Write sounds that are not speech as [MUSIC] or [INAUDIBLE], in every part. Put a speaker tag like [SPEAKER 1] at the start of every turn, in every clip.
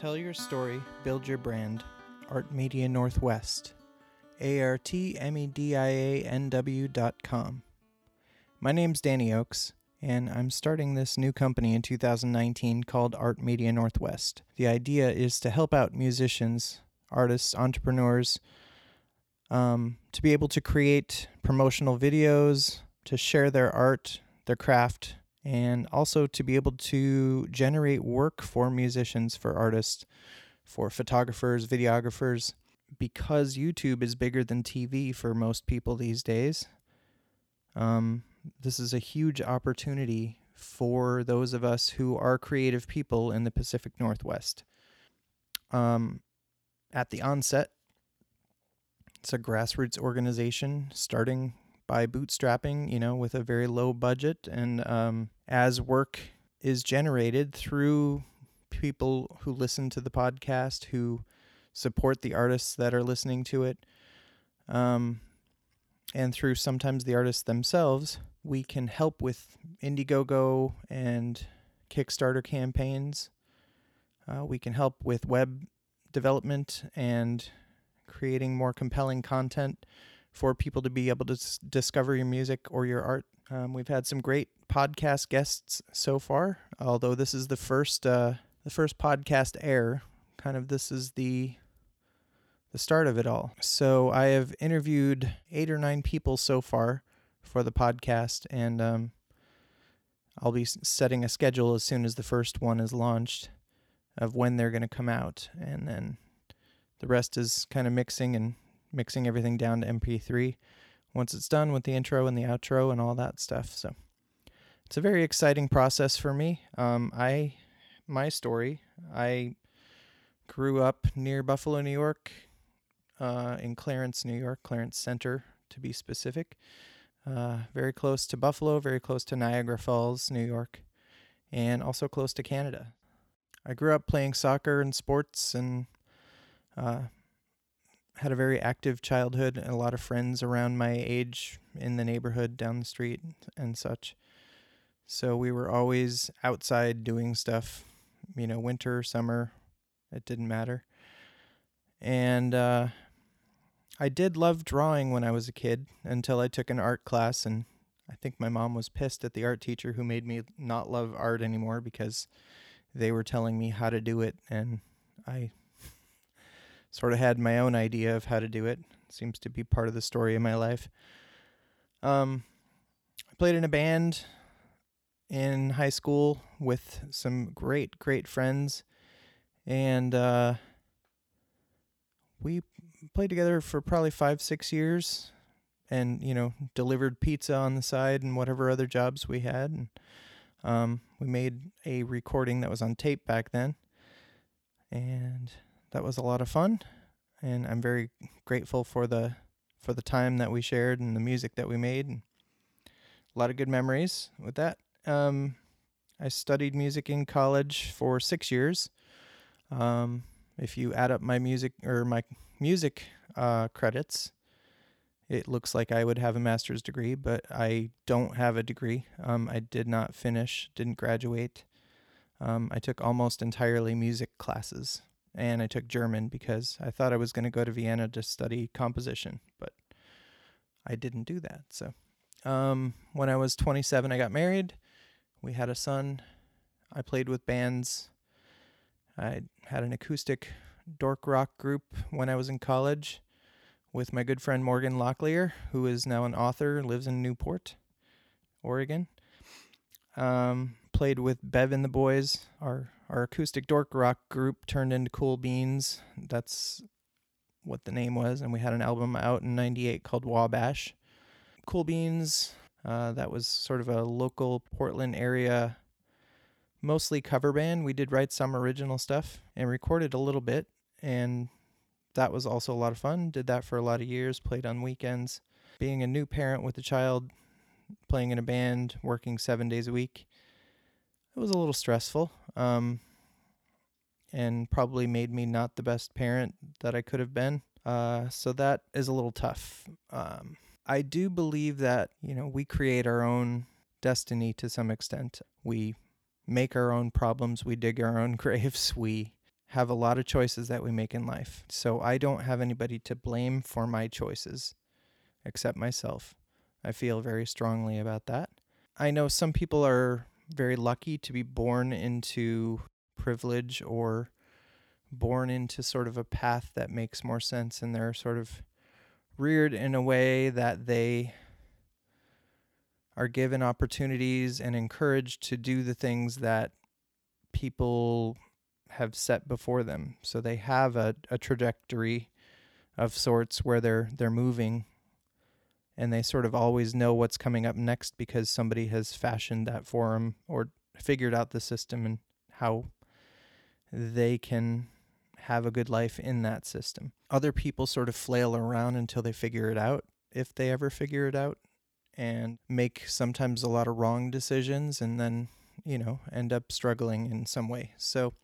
[SPEAKER 1] Tell your story, build your brand. Art Media Northwest. A R T M E D I A N W dot com. My name's Danny Oakes, and I'm starting this new company in 2019 called Art Media Northwest. The idea is to help out musicians, artists, entrepreneurs um, to be able to create promotional videos, to share their art, their craft, and also to be able to generate work for musicians, for artists, for photographers, videographers. Because YouTube is bigger than TV for most people these days, um, this is a huge opportunity for those of us who are creative people in the Pacific Northwest. Um, at the onset, it's a grassroots organization starting by bootstrapping, you know, with a very low budget. And um, as work is generated through people who listen to the podcast, who support the artists that are listening to it, um, and through sometimes the artists themselves, we can help with Indiegogo and Kickstarter campaigns. Uh, we can help with web development and creating more compelling content for people to be able to s- discover your music or your art. Um, we've had some great podcast guests so far, although this is the first uh, the first podcast air. Kind of this is the the start of it all. So I have interviewed eight or nine people so far for the podcast, and um, I'll be setting a schedule as soon as the first one is launched of when they're going to come out, and then the rest is kind of mixing and mixing everything down to MP3 once it's done with the intro and the outro and all that stuff. So it's a very exciting process for me. Um, I my story. I grew up near Buffalo, New York, uh, in Clarence, New York, Clarence Center to be specific. Uh, very close to Buffalo, very close to Niagara Falls, New York, and also close to Canada. I grew up playing soccer and sports and uh, had a very active childhood and a lot of friends around my age in the neighborhood down the street and such. So we were always outside doing stuff, you know, winter, summer, it didn't matter. And uh, I did love drawing when I was a kid until I took an art class and I think my mom was pissed at the art teacher who made me not love art anymore because they were telling me how to do it and I sort of had my own idea of how to do it. it Seems to be part of the story of my life. Um, I played in a band in high school with some great, great friends, and uh, we played together for probably five, six years, and you know, delivered pizza on the side and whatever other jobs we had. And um, we made a recording that was on tape back then, and that was a lot of fun and I'm very grateful for the for the time that we shared and the music that we made and a lot of good memories with that. Um, I studied music in college for six years. Um, if you add up my music or my music uh, credits, it looks like I would have a master's degree, but I don't have a degree. Um, I did not finish, didn't graduate. Um, I took almost entirely music classes and I took German because I thought I was going to go to Vienna to study composition, but I didn't do that. So, um, when I was 27, I got married. We had a son. I played with bands. I had an acoustic dork rock group when I was in college with my good friend Morgan Locklear, who is now an author, lives in Newport, Oregon. Um, played with Bev and the Boys, our our acoustic dork rock group turned into Cool Beans. That's what the name was, and we had an album out in '98 called Wabash. Cool Beans. Uh, that was sort of a local Portland area, mostly cover band. We did write some original stuff and recorded a little bit, and that was also a lot of fun. Did that for a lot of years. Played on weekends. Being a new parent with a child, playing in a band, working seven days a week it was a little stressful um, and probably made me not the best parent that I could have been. Uh, so that is a little tough. Um, I do believe that, you know, we create our own destiny to some extent. We make our own problems, we dig our own [LAUGHS] graves, we have a lot of choices that we make in life. So I don't have anybody to blame for my choices except myself. I feel very strongly about that. I know some people are very lucky to be born into privilege or born into sort of a path that makes more sense and they're sort of reared in a way that they are given opportunities and encouraged to do the things that people have set before them. So they have a, a trajectory of sorts where they're they're moving and they sort of always know what's coming up next because somebody has fashioned that for them or figured out the system and how they can have a good life in that system. Other people sort of flail around until they figure it out, if they ever figure it out, and make sometimes a lot of wrong decisions and then, you know, end up struggling in some way. So,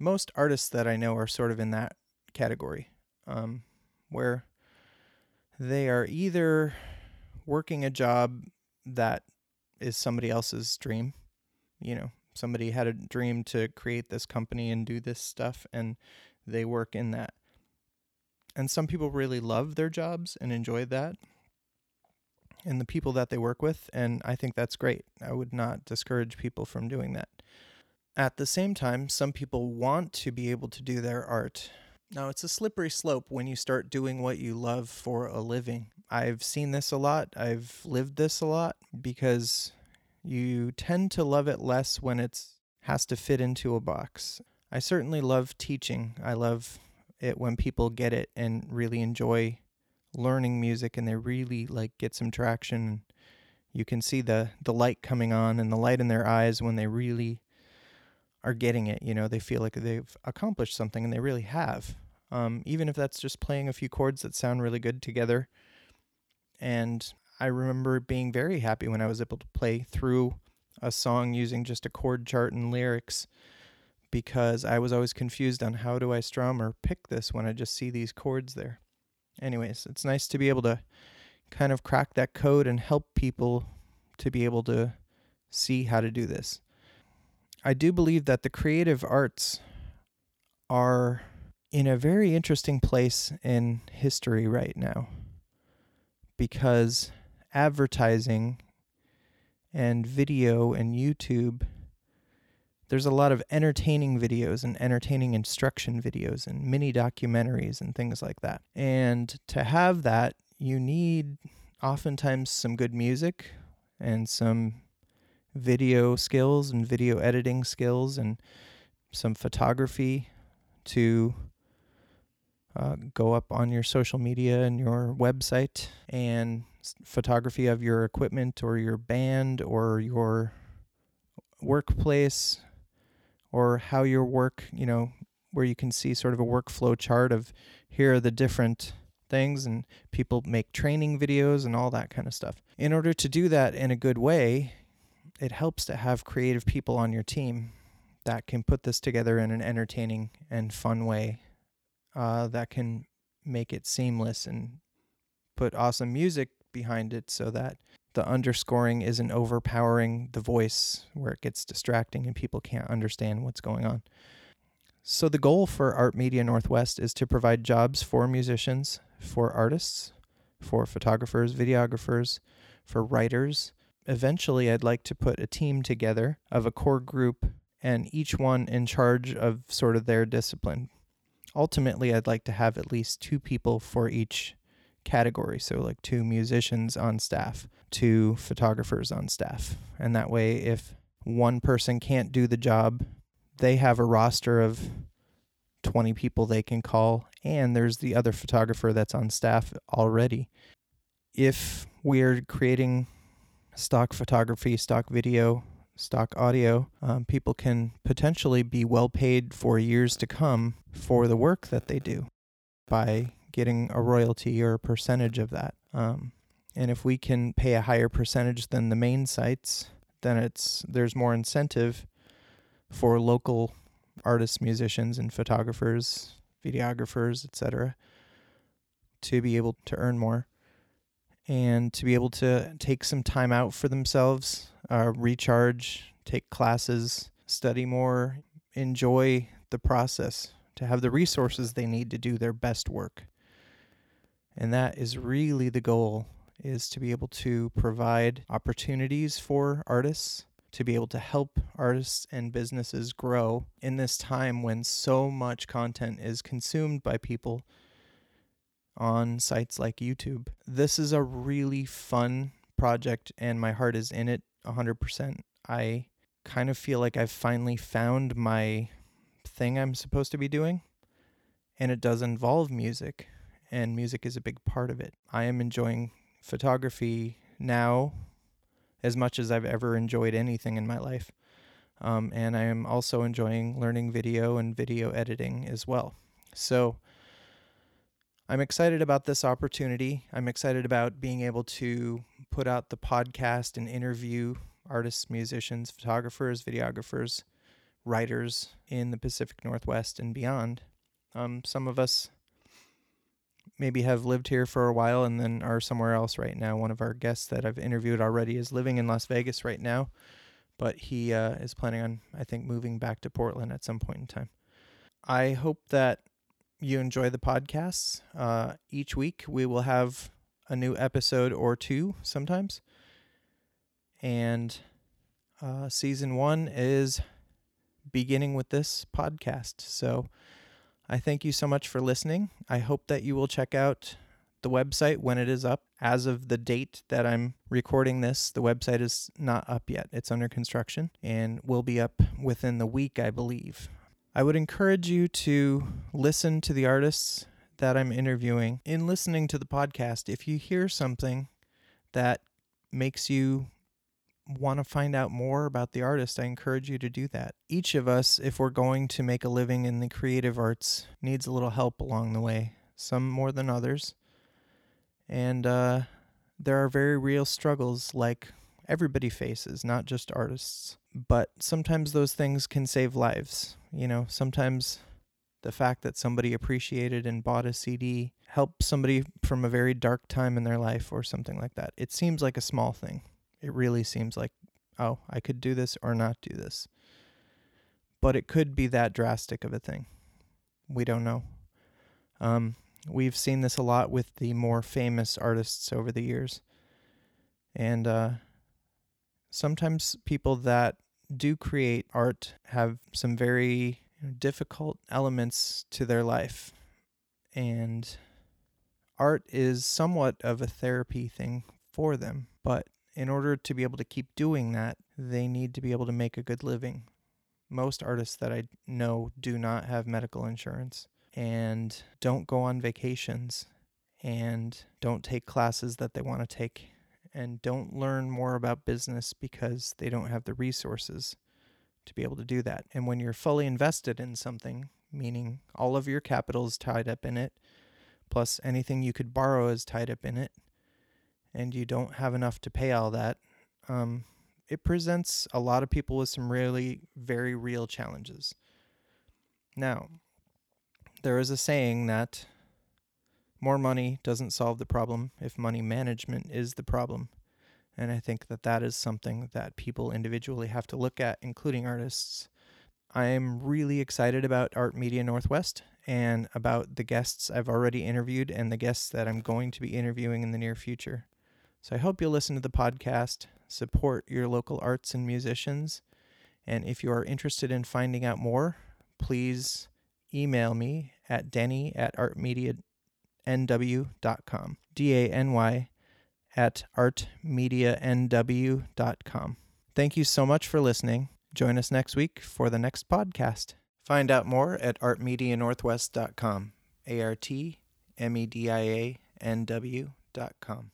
[SPEAKER 1] most artists that I know are sort of in that category, um, where they are either working a job that is somebody else's dream. You know, somebody had a dream to create this company and do this stuff, and they work in that. And some people really love their jobs and enjoy that and the people that they work with, and I think that's great. I would not discourage people from doing that. At the same time, some people want to be able to do their art now, it's a slippery slope when you start doing what you love for a living. I've seen this a lot. I've lived this a lot because you tend to love it less when it has to fit into a box. I certainly love teaching. I love it when people get it and really enjoy learning music and they really like get some traction. You can see the the light coming on and the light in their eyes when they really are getting it. You know, they feel like they've accomplished something and they really have. Um, even if that's just playing a few chords that sound really good together. And I remember being very happy when I was able to play through a song using just a chord chart and lyrics because I was always confused on how do I strum or pick this when I just see these chords there. Anyways, it's nice to be able to kind of crack that code and help people to be able to see how to do this. I do believe that the creative arts are in a very interesting place in history right now because advertising and video and YouTube there's a lot of entertaining videos and entertaining instruction videos and mini documentaries and things like that. And to have that, you need oftentimes some good music and some video skills and video editing skills and some photography to uh, go up on your social media and your website and photography of your equipment or your band or your workplace or how your work, you know, where you can see sort of a workflow chart of here are the different things and people make training videos and all that kind of stuff. In order to do that in a good way, it helps to have creative people on your team that can put this together in an entertaining and fun way uh, that can make it seamless and put awesome music behind it so that the underscoring isn't overpowering the voice where it gets distracting and people can't understand what's going on. So, the goal for Art Media Northwest is to provide jobs for musicians, for artists, for photographers, videographers, for writers, eventually I'd like to put a team together of a core group and each one in charge of sort of their discipline. Ultimately, I'd like to have at least two people for each category. So, like two musicians on staff, two photographers on staff. And that way, if one person can't do the job, they have a roster of 20 people they can call, and there's the other photographer that's on staff already. If we're creating stock photography, stock video, stock audio, um, people can potentially be well paid for years to come for the work that they do by getting a royalty or a percentage of that. Um, and if we can pay a higher percentage than the main sites, then it's there's more incentive for local artists, musicians, and photographers, videographers, etc., to be able to earn more and to be able to take some time out for themselves, uh, recharge, take classes, study more, enjoy the process, to have the resources they need to do their best work. And that is really the goal is to be able to provide opportunities for artists to be able to help artists and businesses grow in this time when so much content is consumed by people on sites like YouTube. This is a really fun project and my heart is in it 100%. I kind of feel like I've finally found my thing I'm supposed to be doing and it does involve music and music is a big part of it. I am enjoying photography now as much as I've ever enjoyed anything in my life. Um, and I am also enjoying learning video and video editing as well. So I'm excited about this opportunity. I'm excited about being able to put out the podcast and interview artists, musicians, photographers, videographers, writers in the Pacific Northwest and beyond. Um, some of us maybe have lived here for a while and then are somewhere else right now. One of our guests that I've interviewed already is living in Las Vegas right now, but he uh, is planning on, I think, moving back to Portland at some point in time. I hope that you enjoy the podcasts. Uh, each week we will have a new episode or two sometimes. And uh, season one is beginning with this podcast. So, I thank you so much for listening. I hope that you will check out the website when it is up. As of the date that I'm recording this, the website is not up yet. It's under construction and will be up within the week, I believe. I would encourage you to listen to the artists that I'm interviewing. In listening to the podcast, if you hear something that makes you want to find out more about the artist, I encourage you to do that. Each of us, if we're going to make a living in the creative arts, needs a little help along the way, some more than others. And uh, there are very real struggles like everybody faces, not just artists. But sometimes those things can save lives. You know, sometimes the fact that somebody appreciated and bought a CD helped somebody from a very dark time in their life or something like that. It seems like a small thing it really seems like, oh, I could do this or not do this. But it could be that drastic of a thing. We don't know. Um, we've seen this a lot with the more famous artists over the years. And uh, sometimes people that do create art have some very difficult elements to their life. And art is somewhat of a therapy thing for them. But in order to be able to keep doing that, they need to be able to make a good living. Most artists that I know do not have medical insurance and don't go on vacations and don't take classes that they want to take and don't learn more about business because they don't have the resources to be able to do that. And when you're fully invested in something, meaning all of your capital is tied up in it, plus anything you could borrow is tied up in it, and you don't have enough to pay all that, um, it presents a lot of people with some really very real challenges. Now, there is a saying that more money doesn't solve the problem if money management is the problem. And I think that that is something that people individually have to look at, including artists. I'm really excited about Art Media Northwest and about the guests I've already interviewed and the guests that I'm going to be interviewing in the near future. So I hope you'll listen to the podcast, support your local arts and musicians. And if you are interested in finding out more, please email me at danny at artmedianw.com. D A N Y at artmedianw.com. Thank you so much for listening. Join us next week for the next podcast. Find out more at artmedianorthwest.com. A R T M E D I A N W.com.